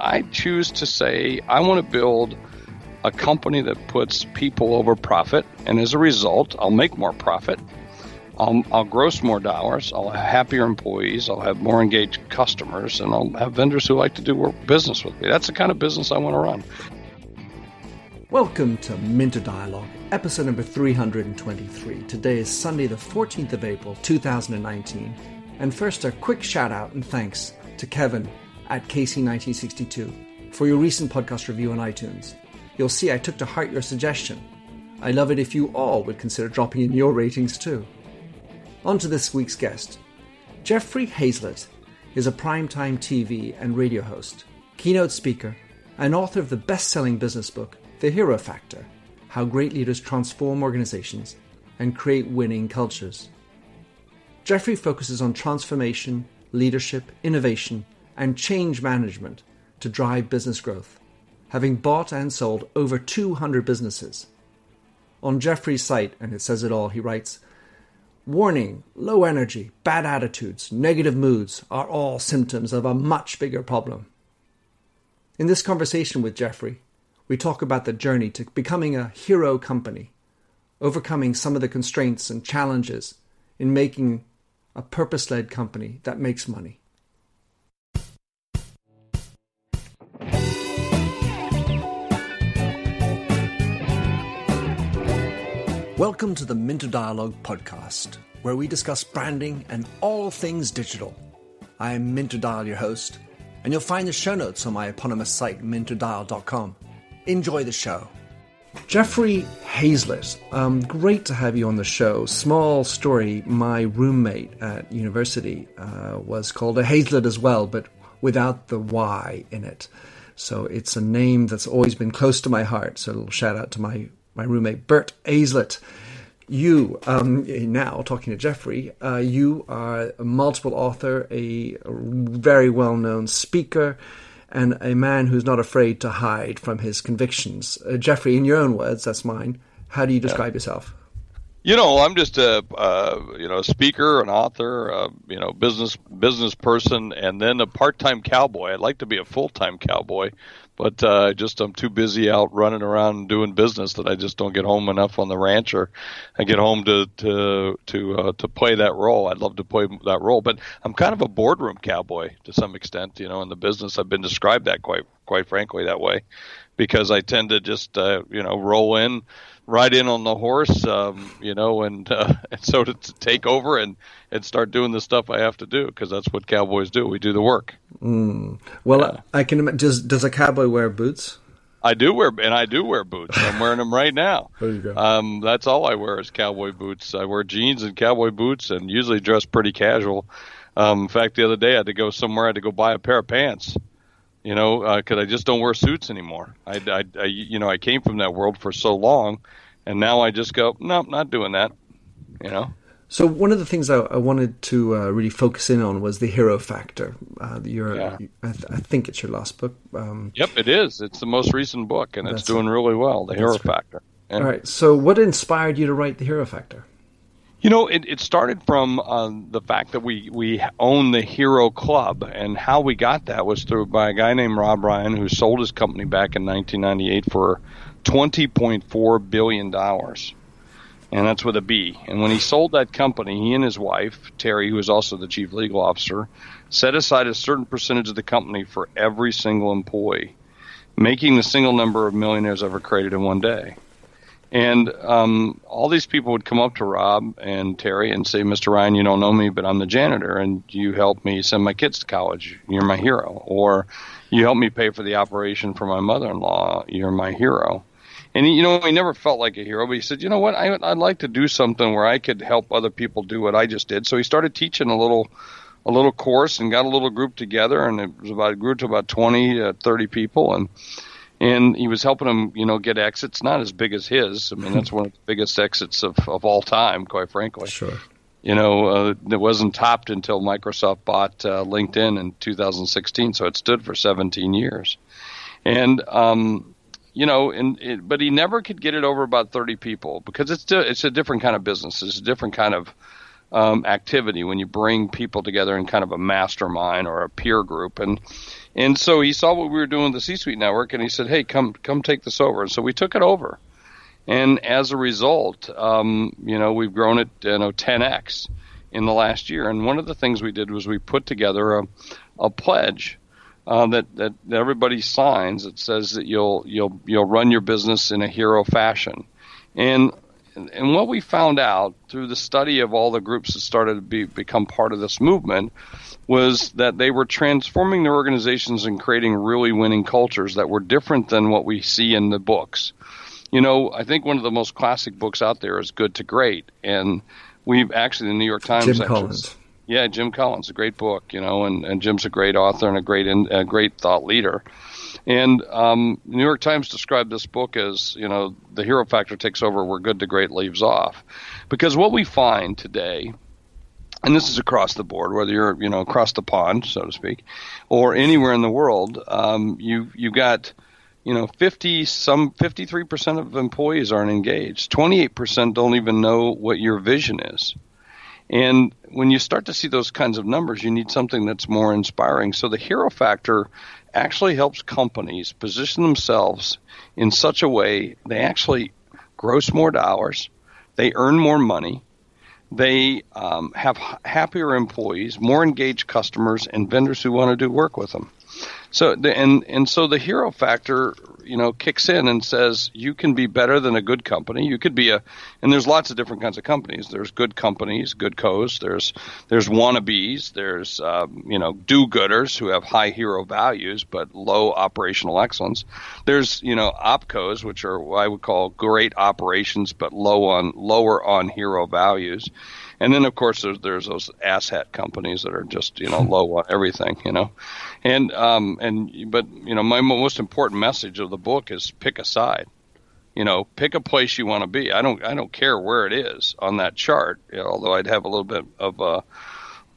I choose to say I want to build a company that puts people over profit, and as a result, I'll make more profit. I'll, I'll gross more dollars. I'll have happier employees. I'll have more engaged customers, and I'll have vendors who like to do work, business with me. That's the kind of business I want to run. Welcome to Minter Dialogue, episode number 323. Today is Sunday, the 14th of April, 2019. And first, a quick shout out and thanks to Kevin at KC1962 for your recent podcast review on iTunes. You'll see I took to heart your suggestion. I love it if you all would consider dropping in your ratings too. On to this week's guest. Jeffrey Hayzlett is a primetime TV and radio host, keynote speaker, and author of the best selling business book, The Hero Factor How Great Leaders Transform Organizations and Create Winning Cultures. Jeffrey focuses on transformation, leadership, innovation, and change management to drive business growth, having bought and sold over 200 businesses. On Jeffrey's site, and it says it all, he writes Warning, low energy, bad attitudes, negative moods are all symptoms of a much bigger problem. In this conversation with Jeffrey, we talk about the journey to becoming a hero company, overcoming some of the constraints and challenges in making a purpose led company that makes money. Welcome to the Minter Dialogue podcast, where we discuss branding and all things digital. I am Minter Dial, your host, and you'll find the show notes on my eponymous site, minterdial.com. Enjoy the show. Jeffrey Hayzlett, um, great to have you on the show. Small story my roommate at university uh, was called a Hazlett as well, but without the Y in it. So it's a name that's always been close to my heart. So a little shout out to my my roommate Bert Aislett. You, um, now talking to Jeffrey, uh, you are a multiple author, a very well known speaker, and a man who's not afraid to hide from his convictions. Uh, Jeffrey, in your own words, that's mine. How do you describe yeah. yourself? You know, I'm just a uh, you know a speaker, an author, uh, you know, business business person, and then a part time cowboy. I'd like to be a full time cowboy, but uh, just I'm too busy out running around doing business that I just don't get home enough on the ranch, or I get home to to to uh, to play that role. I'd love to play that role, but I'm kind of a boardroom cowboy to some extent. You know, in the business, I've been described that quite quite frankly that way, because I tend to just uh, you know roll in ride in on the horse, um, you know, and, uh, and so to, to, take over and, and start doing the stuff I have to do because that's what cowboys do. We do the work. Mm. Well, yeah. I can. Does does a cowboy wear boots? I do wear, and I do wear boots. I'm wearing them right now. There you go. Um, that's all I wear is cowboy boots. I wear jeans and cowboy boots, and usually dress pretty casual. Um, in fact, the other day I had to go somewhere. I had to go buy a pair of pants you know, because uh, I just don't wear suits anymore. I, I, I, you know, I came from that world for so long, and now I just go, no, nope, not doing that. You know. So one of the things I, I wanted to uh, really focus in on was the hero factor. Uh, your, yeah. I, th- I, think it's your last book. Um, yep, it is. It's the most recent book, and it's doing really well. The hero factor. Yeah. All right. So, what inspired you to write the hero factor? You know, it, it started from uh, the fact that we, we own the Hero Club, and how we got that was through by a guy named Rob Ryan who sold his company back in 1998 for 20.4 billion dollars, and that's with a B. And when he sold that company, he and his wife Terry, who was also the chief legal officer, set aside a certain percentage of the company for every single employee, making the single number of millionaires ever created in one day. And um, all these people would come up to Rob and Terry and say, Mr. Ryan, you don't know me, but I'm the janitor, and you helped me send my kids to college. You're my hero. Or you helped me pay for the operation for my mother in law. You're my hero. And you know, he never felt like a hero, but he said, you know what, I, I'd like to do something where I could help other people do what I just did. So he started teaching a little a little course and got a little group together, and it was about it grew to about 20, uh, 30 people, and and he was helping him, you know, get exits not as big as his. I mean, that's one of the biggest exits of, of all time, quite frankly. Sure. You know, uh, it wasn't topped until Microsoft bought uh, LinkedIn in 2016, so it stood for 17 years. And um, you know, and it, but he never could get it over about 30 people because it's it's a different kind of business. It's a different kind of um, activity when you bring people together in kind of a mastermind or a peer group. And and so he saw what we were doing with the C-suite network, and he said, "Hey, come come take this over." And so we took it over. And as a result, um, you know, we've grown it, you know, 10x in the last year. And one of the things we did was we put together a, a pledge uh, that, that everybody signs that says that you'll you'll you'll run your business in a hero fashion. And and what we found out through the study of all the groups that started to be, become part of this movement was that they were transforming their organizations and creating really winning cultures that were different than what we see in the books. You know, I think one of the most classic books out there is Good to Great, and we've actually the New York Times. Jim Collins. Yeah, Jim Collins, a great book, you know, and, and Jim's a great author and a great in, a great thought leader. And um, New York Times described this book as, you know, the hero factor takes over where good to great leaves off. Because what we find today, and this is across the board, whether you're, you know, across the pond, so to speak, or anywhere in the world, um, you you got, you know, 50 some 53% of employees aren't engaged. 28% don't even know what your vision is. And when you start to see those kinds of numbers, you need something that's more inspiring. So the hero factor actually helps companies position themselves in such a way they actually gross more dollars, they earn more money, they um, have happier employees, more engaged customers, and vendors who want to do work with them. So the, and and so the hero factor, you know, kicks in and says you can be better than a good company. You could be a, and there's lots of different kinds of companies. There's good companies, good co's. There's there's wannabes. There's um, you know do-gooders who have high hero values but low operational excellence. There's you know opcos, which are what I would call great operations but low on lower on hero values. And then of course there's, there's those asshat companies that are just you know low on everything, you know, and um and but you know my most important message of the book is pick a side, you know, pick a place you want to be. I don't I don't care where it is on that chart, you know, although I'd have a little bit of a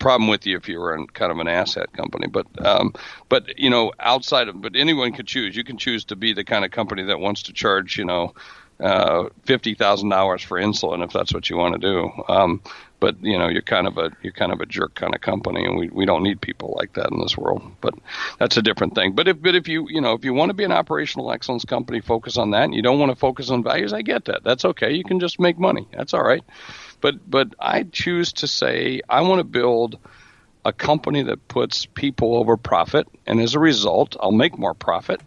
problem with you if you were in kind of an asset company. But um, but you know, outside of but anyone could choose. You can choose to be the kind of company that wants to charge you know uh, fifty thousand dollars for insulin if that's what you want to do. Um, but you know you're kind of a you're kind of a jerk kind of company, and we, we don't need people like that in this world. But that's a different thing. But if but if you you know if you want to be an operational excellence company, focus on that, and you don't want to focus on values, I get that. That's okay. You can just make money. That's all right. But but I choose to say I want to build a company that puts people over profit, and as a result, I'll make more profit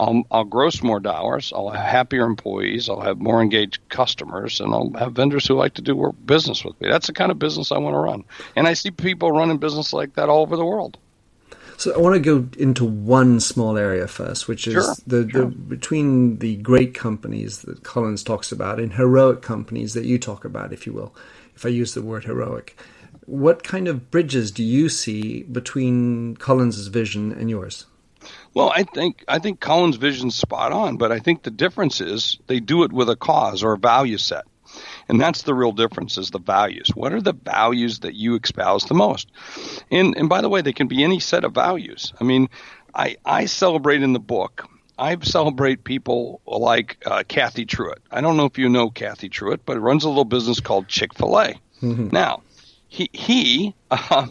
I'll, I'll gross more dollars. I'll have happier employees. I'll have more engaged customers, and I'll have vendors who like to do work, business with me. That's the kind of business I want to run, and I see people running business like that all over the world. So I want to go into one small area first, which is sure, the, sure. the between the great companies that Collins talks about and heroic companies that you talk about, if you will. If I use the word heroic, what kind of bridges do you see between Collins's vision and yours? Well, I think I think Collins' vision's spot on, but I think the difference is they do it with a cause or a value set. And that's the real difference is the values. What are the values that you espouse the most? And and by the way, they can be any set of values. I mean, I I celebrate in the book. I celebrate people like uh, Cathy Truett. I don't know if you know Cathy Truett, but runs a little business called Chick Fil A. Mm-hmm. Now, he he uh,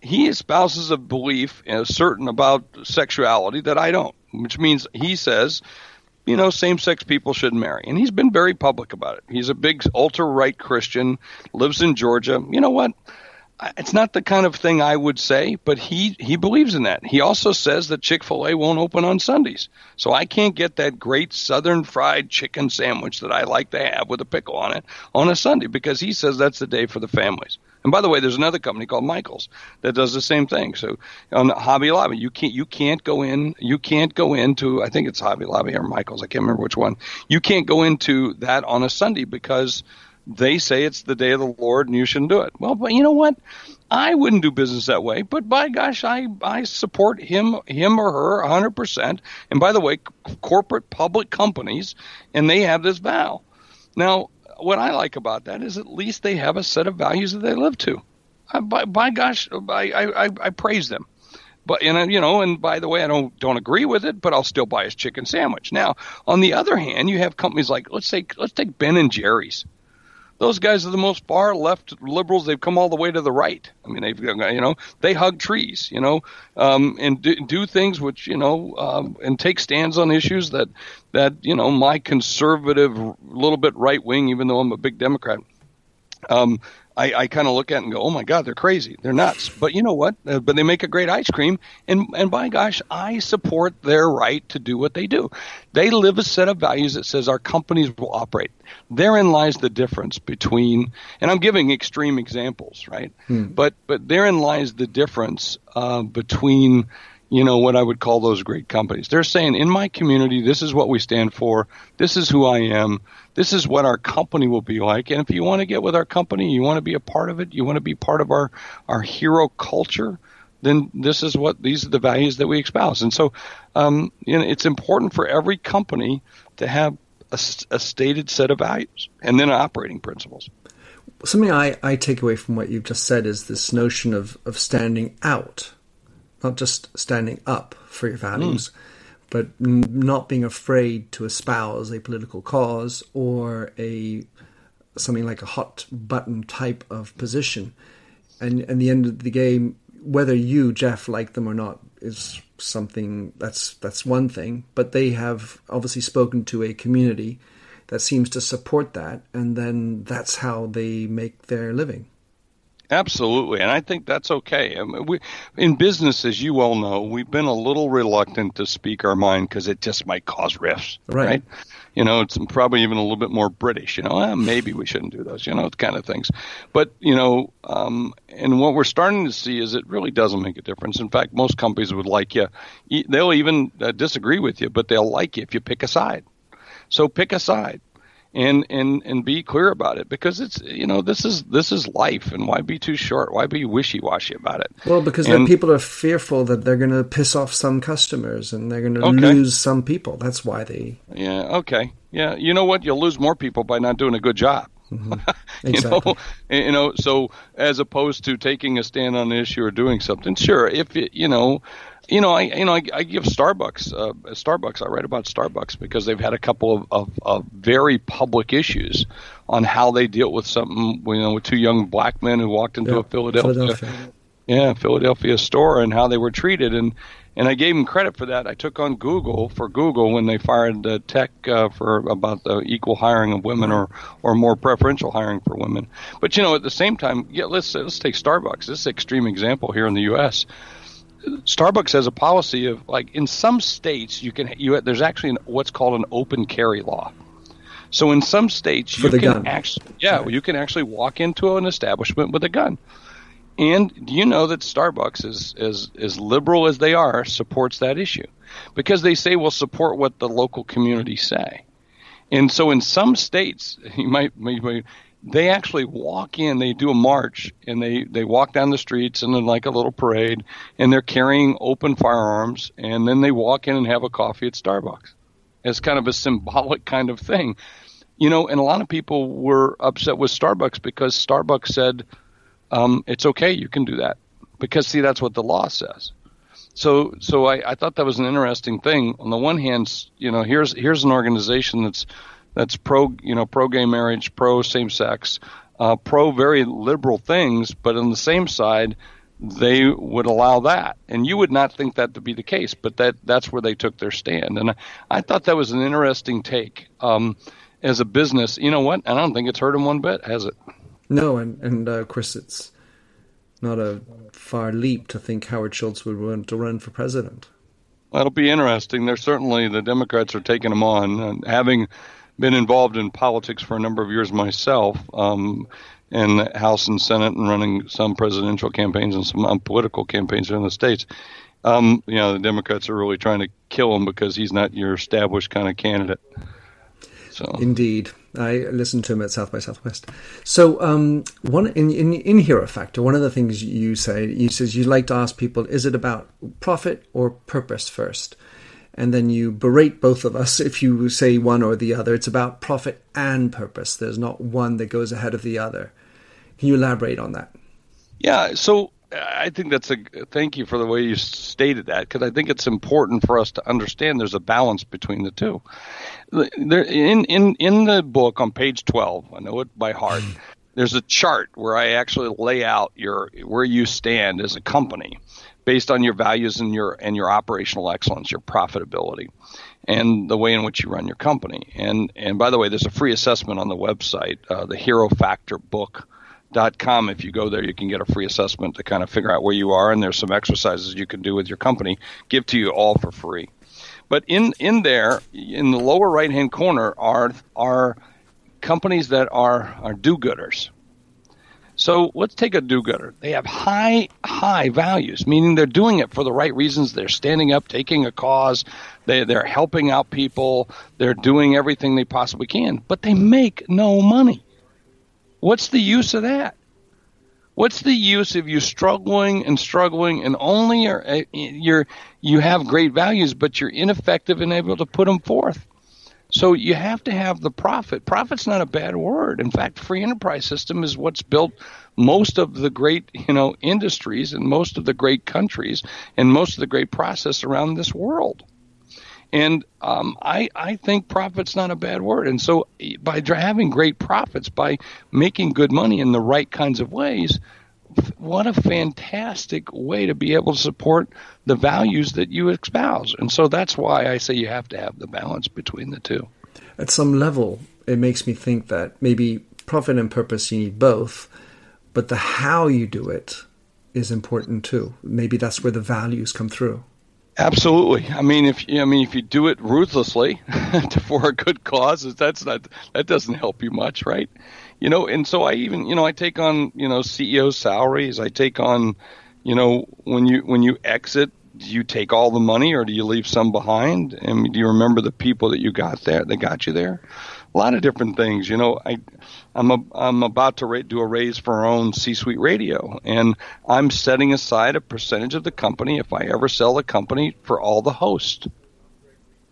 he espouses a belief know, certain about sexuality that I don't, which means he says, you know, same sex people shouldn't marry. And he's been very public about it. He's a big ultra right Christian, lives in Georgia. You know what? It's not the kind of thing I would say, but he, he believes in that. He also says that Chick fil A won't open on Sundays. So I can't get that great southern fried chicken sandwich that I like to have with a pickle on it on a Sunday because he says that's the day for the families. And by the way, there's another company called Michaels that does the same thing. So on Hobby Lobby, you can't you can't go in you can't go into I think it's Hobby Lobby or Michaels I can't remember which one. You can't go into that on a Sunday because they say it's the day of the Lord and you shouldn't do it. Well, but you know what? I wouldn't do business that way, but by gosh, I, I support him, him or her 100%. And by the way, corporate public companies, and they have this vow. Now, what I like about that is at least they have a set of values that they live to. I, by, by gosh, I, I, I praise them. But and uh, you know, and by the way, I don't don't agree with it, but I'll still buy his chicken sandwich. Now, on the other hand, you have companies like let's say let's take Ben and Jerry's. Those guys are the most far left liberals. They've come all the way to the right. I mean, they've you know they hug trees, you know, um, and do, do, things which you know um, and take stands on issues that that you know my conservative, little bit right wing, even though I'm a big Democrat. Um, I, I kind of look at it and go, oh my God, they're crazy. They're nuts. But you know what? Uh, but they make a great ice cream. And, and by gosh, I support their right to do what they do. They live a set of values that says our companies will operate. Therein lies the difference between, and I'm giving extreme examples, right? Hmm. But, but therein lies the difference uh, between you know, what I would call those great companies. They're saying, in my community, this is what we stand for. This is who I am. This is what our company will be like. And if you want to get with our company, you want to be a part of it, you want to be part of our, our hero culture, then this is what these are the values that we espouse. And so, um, you know, it's important for every company to have a, a stated set of values and then operating principles. Something I, I take away from what you've just said is this notion of, of standing out not just standing up for your values, mm. But not being afraid to espouse a political cause or a something like a hot button type of position. And and the end of the game, whether you Jeff like them or not, is something that's that's one thing. But they have obviously spoken to a community that seems to support that, and then that's how they make their living. Absolutely, and I think that's okay. I mean, we, in business, as you all know, we've been a little reluctant to speak our mind because it just might cause rifts, right. right? You know, it's probably even a little bit more British. You know, eh, maybe we shouldn't do those. You know, kind of things. But you know, um, and what we're starting to see is it really doesn't make a difference. In fact, most companies would like you. They'll even uh, disagree with you, but they'll like you if you pick a side. So pick a side and and and be clear about it because it's you know this is this is life and why be too short why be wishy-washy about it well because and, people are fearful that they're going to piss off some customers and they're going to okay. lose some people that's why they yeah okay yeah you know what you'll lose more people by not doing a good job Mm-hmm. Exactly. you know, you know. So as opposed to taking a stand on an issue or doing something, sure. If it, you know, you know, I you know I, I give Starbucks uh, Starbucks. I write about Starbucks because they've had a couple of, of, of, very public issues on how they deal with something. You know, with two young black men who walked into yeah, a Philadelphia, Philadelphia, yeah, Philadelphia store and how they were treated. And and I gave them credit for that. I took on Google for Google when they fired the tech uh, for about the equal hiring of women or or more preferential hiring for women. But you know, at the same time, yeah, let's let's take Starbucks. This is an extreme example here in the U.S. Starbucks has a policy of like in some states you can you there's actually an, what's called an open carry law. So in some states you can gun. actually yeah you can actually walk into an establishment with a gun. And do you know that Starbucks is as as liberal as they are supports that issue because they say we'll support what the local community say. And so in some states you might, maybe they actually walk in, they do a march, and they, they walk down the streets and then like a little parade, and they're carrying open firearms, and then they walk in and have a coffee at Starbucks. as kind of a symbolic kind of thing. You know, and a lot of people were upset with Starbucks because Starbucks said, um, it's okay, you can do that. Because, see, that's what the law says. So, so I, I thought that was an interesting thing. On the one hand, you know, here's here's an organization that's that's pro you know pro gay marriage, pro same sex, uh, pro very liberal things, but on the same side they would allow that, and you would not think that to be the case, but that that's where they took their stand, and I, I thought that was an interesting take. Um, as a business, you know what? I don't think it's hurt them one bit, has it? No, and and uh, of course it's not a far leap to think Howard Schultz would want to run for president. That'll be interesting. There's certainly the Democrats are taking him on, and having been involved in politics for a number of years myself, um, in the House and Senate, and running some presidential campaigns and some um, political campaigns in the states. Um, you know, the Democrats are really trying to kill him because he's not your established kind of candidate. So indeed, I listened to him at South by Southwest. So um, one in, in in Hero Factor, one of the things you say, you says you like to ask people, is it about profit or purpose first? And then you berate both of us if you say one or the other. It's about profit and purpose. There's not one that goes ahead of the other. Can you elaborate on that? Yeah. So uh, I think that's a thank you for the way you stated that because I think it's important for us to understand there's a balance between the two. There, in in in the book on page 12, I know it by heart. Hmm. there's a chart where I actually lay out your where you stand as a company based on your values and your and your operational excellence, your profitability, and the way in which you run your company. And and by the way, there's a free assessment on the website, uh, the Hero Factor book dot com. If you go there, you can get a free assessment to kind of figure out where you are, and there's some exercises you can do with your company. Give to you all for free. But in in there, in the lower right hand corner, are are companies that are are do-gooders. So let's take a do-gooder. They have high high values, meaning they're doing it for the right reasons. They're standing up, taking a cause. They they're helping out people. They're doing everything they possibly can, but they make no money. What's the use of that? What's the use of you struggling and struggling and only you're, uh, you're you have great values, but you're ineffective and able to put them forth? So you have to have the profit. Profit's not a bad word. In fact, free enterprise system is what's built most of the great, you know, industries and most of the great countries and most of the great process around this world. And um, I, I think profit's not a bad word. And so by having great profits, by making good money in the right kinds of ways, what a fantastic way to be able to support the values that you espouse. And so that's why I say you have to have the balance between the two. At some level, it makes me think that maybe profit and purpose, you need both, but the how you do it is important too. Maybe that's where the values come through. Absolutely. I mean, if I mean if you do it ruthlessly for a good cause, that's not that doesn't help you much, right? You know, and so I even you know I take on you know CEO salaries. I take on you know when you when you exit, do you take all the money or do you leave some behind? And do you remember the people that you got there that got you there? a lot of different things. You know, I I'm a, I'm about to ra- do a raise for our own C-suite radio, and I'm setting aside a percentage of the company if I ever sell the company for all the hosts,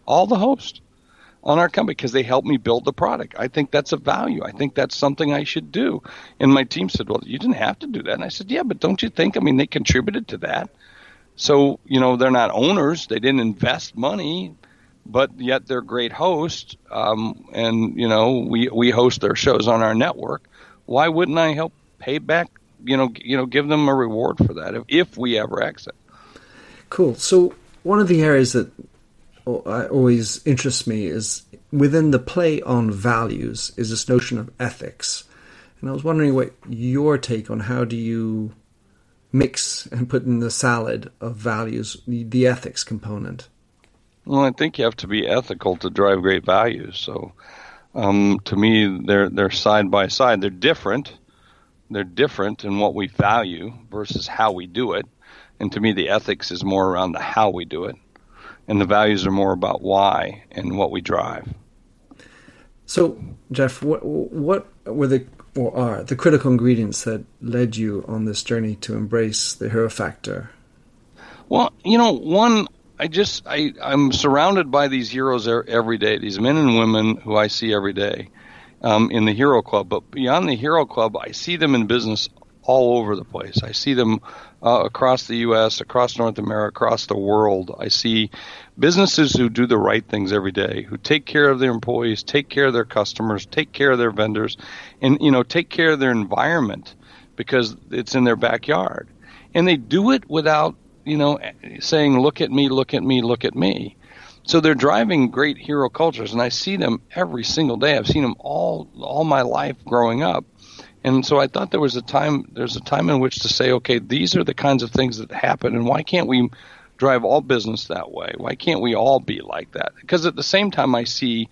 all the hosts on our company because they helped me build the product. I think that's a value. I think that's something I should do. And my team said, "Well, you didn't have to do that." And I said, "Yeah, but don't you think? I mean, they contributed to that." So, you know, they're not owners. They didn't invest money but yet they're great hosts, um, and you know we we host their shows on our network. Why wouldn't I help pay back? You know, you know, give them a reward for that if, if we ever exit. Cool. So one of the areas that always interests me is within the play on values is this notion of ethics, and I was wondering what your take on how do you mix and put in the salad of values the ethics component. Well, I think you have to be ethical to drive great values. So, um, to me, they're they're side by side. They're different. They're different in what we value versus how we do it. And to me, the ethics is more around the how we do it, and the values are more about why and what we drive. So, Jeff, what what were the or are the critical ingredients that led you on this journey to embrace the hero factor? Well, you know, one I just I I'm surrounded by these heroes every day. These men and women who I see every day um, in the Hero Club. But beyond the Hero Club, I see them in business all over the place. I see them uh, across the U.S., across North America, across the world. I see businesses who do the right things every day, who take care of their employees, take care of their customers, take care of their vendors, and you know take care of their environment because it's in their backyard. And they do it without you know, saying, look at me, look at me, look at me. So they're driving great hero cultures, and I see them every single day. I've seen them all all my life growing up, and so I thought there was a time there's a time in which to say, okay, these are the kinds of things that happen, and why can't we drive all business that way? Why can't we all be like that? Because at the same time, I see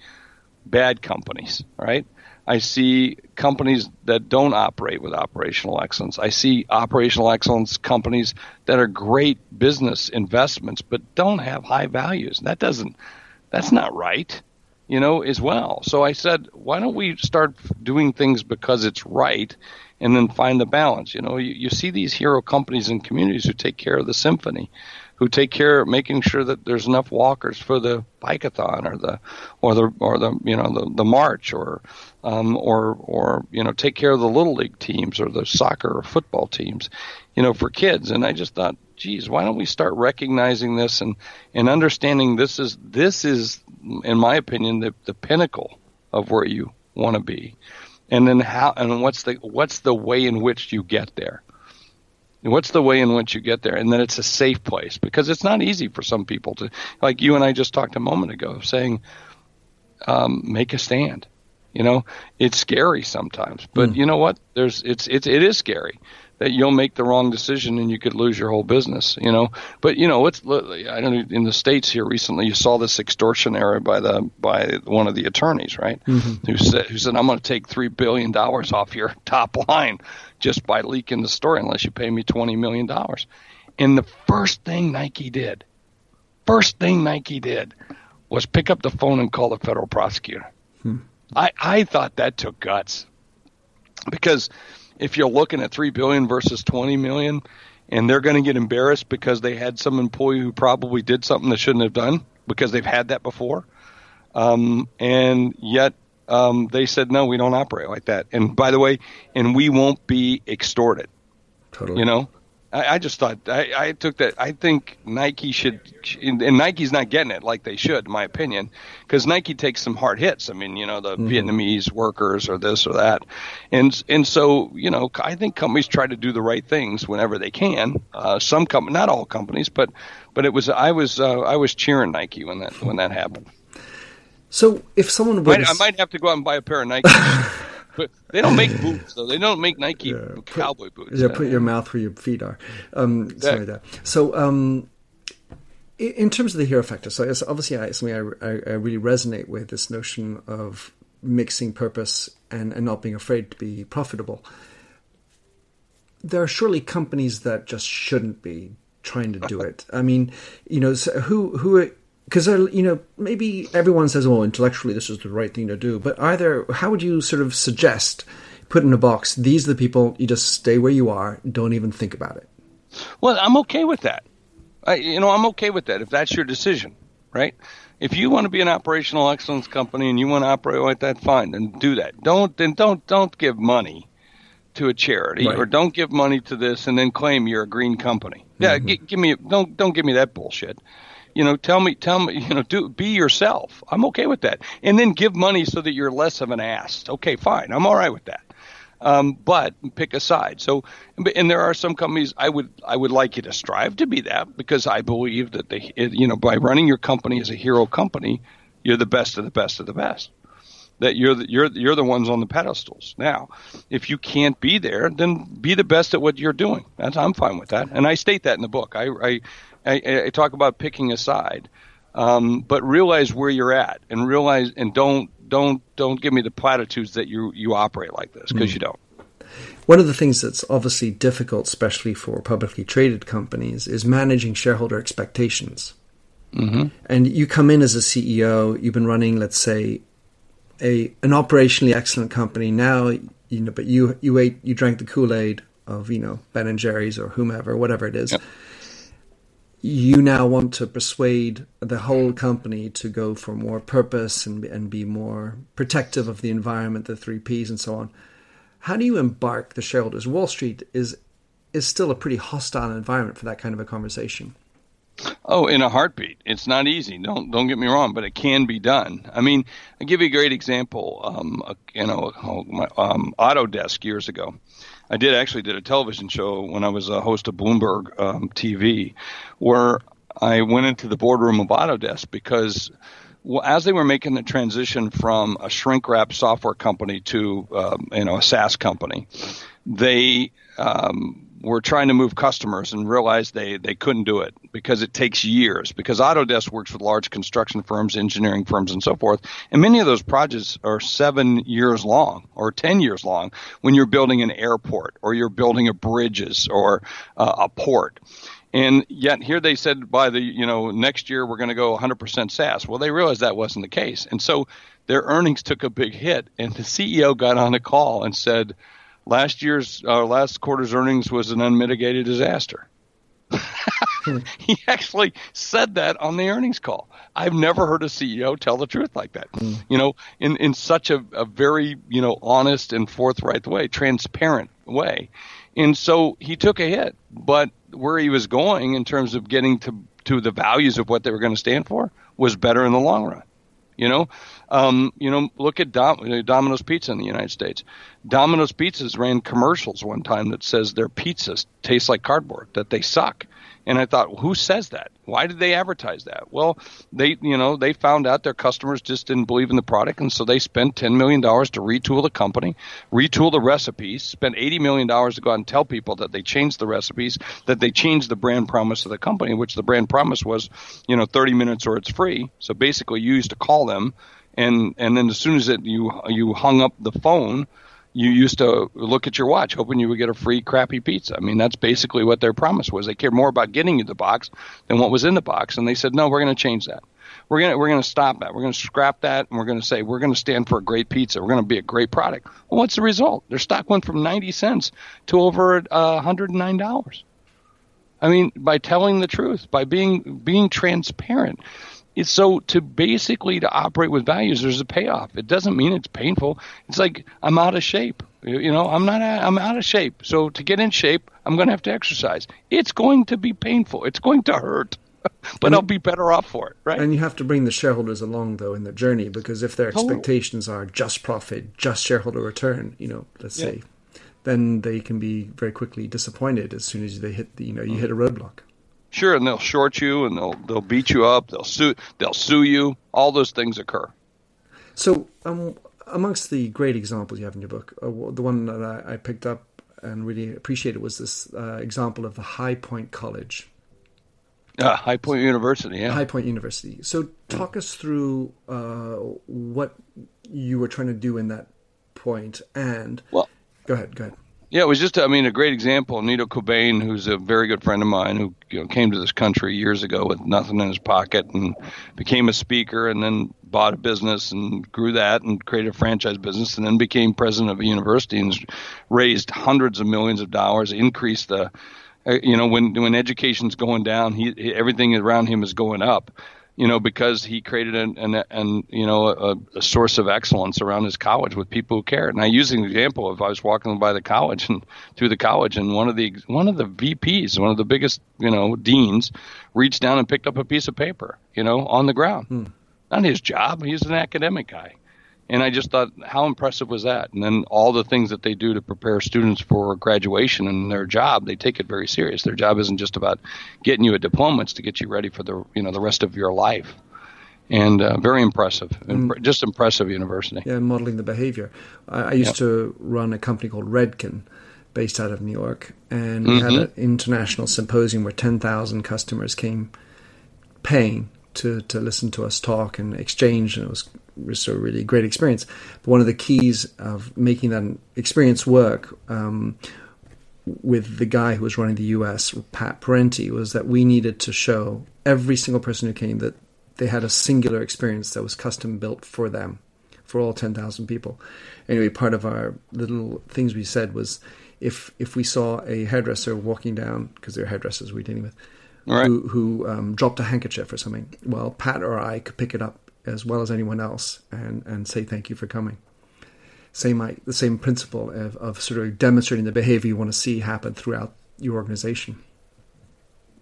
bad companies, right? I see companies that don't operate with operational excellence. I see operational excellence companies that are great business investments but don't have high values. That doesn't that's not right, you know, as well. So I said, why don't we start doing things because it's right and then find the balance. You know, you, you see these hero companies and communities who take care of the symphony, who take care of making sure that there's enough walkers for the bikeathon or the or the or the you know the, the march or um, or or you know take care of the little league teams or the soccer or football teams you know for kids. And I just thought geez why don't we start recognizing this and and understanding this is this is in my opinion the the pinnacle of where you want to be. And then how and what's the what's the way in which you get there What's the way in which you get there? And then it's a safe place because it's not easy for some people to, like you and I just talked a moment ago, saying, um, make a stand. You know, it's scary sometimes, but mm. you know what? There's it's it's it is scary that you'll make the wrong decision and you could lose your whole business. You know, but you know it's I don't know in the states here recently you saw this extortion error by the by one of the attorneys, right? Mm-hmm. Who said who said I'm going to take three billion dollars off your top line just by leaking the story unless you pay me twenty million dollars. And the first thing Nike did, first thing Nike did, was pick up the phone and call the federal prosecutor. Hmm. I I thought that took guts because if you're looking at three billion versus twenty million, and they're going to get embarrassed because they had some employee who probably did something they shouldn't have done because they've had that before, um, and yet um, they said no, we don't operate like that. And by the way, and we won't be extorted. Totally. You know, I, I just thought I, I took that. I think Nike should, and Nike's not getting it like they should, in my opinion, because Nike takes some hard hits. I mean, you know, the mm-hmm. Vietnamese workers or this or that, and and so you know, I think companies try to do the right things whenever they can. Uh, some companies, not all companies, but but it was I was uh, I was cheering Nike when that when that happened. So if someone would, I might have to go out and buy a pair of Nike. But they don't make boots though. They don't make Nike yeah, put, cowboy boots. Yeah, put your mouth where your feet are. Um, sorry, that. So, um, in terms of the hero factor, so obviously I, something I, I, I, really resonate with this notion of mixing purpose and, and not being afraid to be profitable. There are surely companies that just shouldn't be trying to do it. I mean, you know, so who who because you know maybe everyone says, "Oh, intellectually this is the right thing to do," but either how would you sort of suggest put in a box? These are the people. You just stay where you are. Don't even think about it. Well, I'm okay with that. I, you know, I'm okay with that if that's your decision, right? If you want to be an operational excellence company and you want to operate like that, fine, then do that. Don't then don't don't give money to a charity right. or don't give money to this and then claim you're a green company. Yeah, mm-hmm. g- give me don't don't give me that bullshit you know, tell me, tell me, you know, do be yourself. I'm okay with that. And then give money so that you're less of an ass. Okay, fine. I'm all right with that. Um, but pick a side. So, and there are some companies I would I would like you to strive to be that because I believe that they, you know, by running your company as a hero company, you're the best of the best of the best. That you're the, you're you're the ones on the pedestals. Now, if you can't be there, then be the best at what you're doing. That's I'm fine with that, and I state that in the book. I, I I, I talk about picking a side, um, but realize where you're at and realize and don't don't don't give me the platitudes that you you operate like this because mm. you don't. One of the things that's obviously difficult, especially for publicly traded companies, is managing shareholder expectations. Mm-hmm. And you come in as a CEO, you've been running, let's say, a an operationally excellent company. Now, you know, but you you ate you drank the Kool Aid of you know Ben and Jerry's or whomever, whatever it is. Yep you now want to persuade the whole company to go for more purpose and, and be more protective of the environment, the three Ps, and so on. How do you embark the shareholders? Wall Street is is still a pretty hostile environment for that kind of a conversation. Oh, in a heartbeat. It's not easy. Don't don't get me wrong, but it can be done. I mean, I give you a great example. Um, you know, my um, Autodesk years ago. I did actually did a television show when I was a host of Bloomberg um, TV, where I went into the boardroom of Autodesk because well, as they were making the transition from a shrink wrap software company to um, you know a SaaS company, they um, were trying to move customers and realized they, they couldn't do it because it takes years. Because Autodesk works with large construction firms, engineering firms, and so forth. And many of those projects are seven years long or 10 years long when you're building an airport or you're building a bridges or uh, a port. And yet here they said by the, you know, next year we're going to go 100% SaaS. Well, they realized that wasn't the case. And so their earnings took a big hit. And the CEO got on a call and said, last year's uh, last quarter's earnings was an unmitigated disaster. he actually said that on the earnings call. I've never heard a CEO tell the truth like that. Mm. You know, in in such a, a very you know honest and forthright way, transparent way. And so he took a hit, but where he was going in terms of getting to to the values of what they were going to stand for was better in the long run. You know, um, you know, look at Dom- Domino's Pizza in the United States. Domino's Pizzas ran commercials one time that says their pizzas taste like cardboard, that they suck. And I thought, who says that? Why did they advertise that? Well, they, you know, they found out their customers just didn't believe in the product, and so they spent ten million dollars to retool the company, retool the recipes, spent eighty million dollars to go out and tell people that they changed the recipes, that they changed the brand promise of the company, which the brand promise was, you know, thirty minutes or it's free. So basically, you used to call them, and and then as soon as it you you hung up the phone you used to look at your watch hoping you would get a free crappy pizza. I mean, that's basically what their promise was. They cared more about getting you the box than what was in the box. And they said, no, we're going to change that. We're going to, we're going to stop that. We're going to scrap that. And we're going to say, we're going to stand for a great pizza. We're going to be a great product. Well, what's the result? Their stock went from 90 cents to over uh, $109. I mean, by telling the truth, by being, being transparent it's so to basically to operate with values there's a payoff it doesn't mean it's painful it's like i'm out of shape you know i'm not i'm out of shape so to get in shape i'm going to have to exercise it's going to be painful it's going to hurt but and, I'll be better off for it, right? And you have to bring the shareholders along, though, in the journey, because if their expectations are just profit, just shareholder return, you know, let's yeah. say, then they can be very quickly disappointed as soon as they hit, the, you know, you mm-hmm. hit a roadblock. Sure, and they'll short you, and they'll they'll beat you up. They'll sue. They'll sue you. All those things occur. So, um, amongst the great examples you have in your book, uh, the one that I, I, picked up and really appreciated was this uh, example of the High Point College. Uh, High Point University, yeah. High Point University. So, talk us through uh, what you were trying to do in that point, and well, go ahead, go ahead. Yeah, it was just, I mean, a great example. Nido Qubein, who's a very good friend of mine, who you know, came to this country years ago with nothing in his pocket and became a speaker and then bought a business and grew that and created a franchise business and then became president of a university and raised hundreds of millions of dollars, increased the, uh, you know, when when education's going down, he everything around him is going up you know, because he created an, an, an you know, a, a, source of excellence around his college with people who care. And I use an example of I was walking by the college and through the college, and one of the one of the VPs, one of the biggest, you know, deans, reached down and picked up a piece of paper, you know, on the ground. Hmm. Not his job. He's an academic guy. And I just thought, how impressive was that? And then all the things that they do to prepare students for graduation and their job, they take it very serious. Their job isn't just about getting you a diploma; it's to get you ready for the you know the rest of your life. And uh, very impressive, mm. just impressive university. Yeah, modeling the behavior. I, I used yep. to run a company called Redken, based out of New York, and we mm-hmm. had an international symposium where ten thousand customers came paying to to listen to us talk and exchange, and it was was a really great experience. But one of the keys of making that experience work um, with the guy who was running the U.S., Pat Parenti, was that we needed to show every single person who came that they had a singular experience that was custom built for them, for all ten thousand people. Anyway, part of our little things we said was if if we saw a hairdresser walking down because they're hairdressers we're dealing with. Right. Who, who um, dropped a handkerchief or something? Well, Pat or I could pick it up as well as anyone else and, and say thank you for coming. Same the same principle of, of sort of demonstrating the behavior you want to see happen throughout your organization.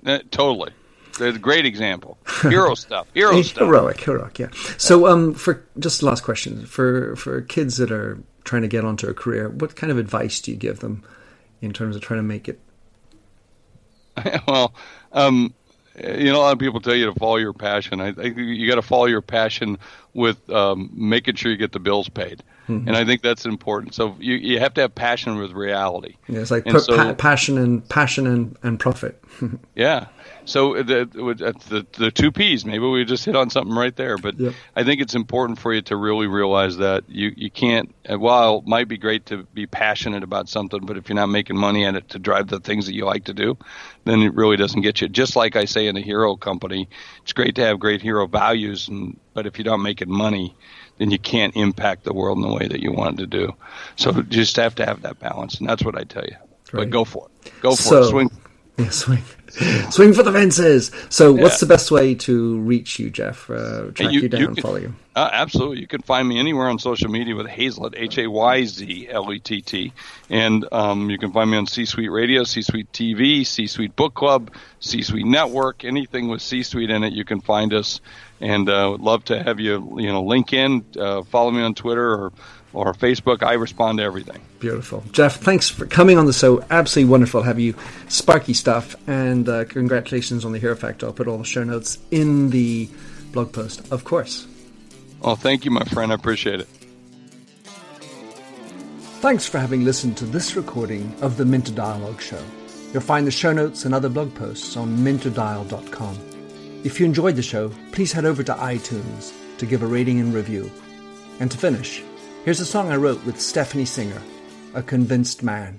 Uh, totally. There's a great example. Hero stuff. Hero stuff. Heroic, heroic, yeah. So um for just last question, for for kids that are trying to get onto a career, what kind of advice do you give them in terms of trying to make it? well, um, you know, a lot of people tell you to follow your passion. I think you got to follow your passion with um, making sure you get the bills paid, mm-hmm. and I think that's important. So you you have to have passion with reality. Yeah, it's like so, pa- passion and passion and, and profit. yeah, so uh, the, uh, the the two P's. Maybe we just hit on something right there. But yep. I think it's important for you to really realize that you you can't. Uh, while it might be great to be passionate about something, but if you're not making money at it to drive the things that you like to do, then it really doesn't get you. Just like I say in a hero company, it's great to have great hero values, and but if you're not making money, then you can't impact the world in the way that you want to do. So you just have to have that balance, and that's what I tell you. But go for it. Go for so, it. Swing Yeah, swing. swing for the fences. So, what's the best way to reach you, Jeff? Uh, track you, you down, you can, follow you. Uh, absolutely, you can find me anywhere on social media with Hayzlett, H A Y Z L E T T, and um, you can find me on C Suite Radio, C Suite TV, C Suite Book Club, C Suite Network, anything with C Suite in it. You can find us, and uh, would love to have you, you know, link in, uh, follow me on Twitter or or Facebook. I respond to everything. Beautiful. Jeff, thanks for coming on the show. Absolutely wonderful to have you. Sparky stuff. And uh, congratulations on the Hero Factor. I'll put all the show notes in the blog post, of course. Oh, thank you, my friend. I appreciate it. Thanks for having listened to this recording of the Minter Dialogue Show. You'll find the show notes and other blog posts on minterdial.com. If you enjoyed the show, please head over to iTunes to give a rating and review. And to finish, Here's a song I wrote with Stephanie Singer, A Convinced Man.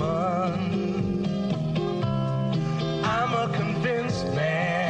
woman. I'm a convinced man.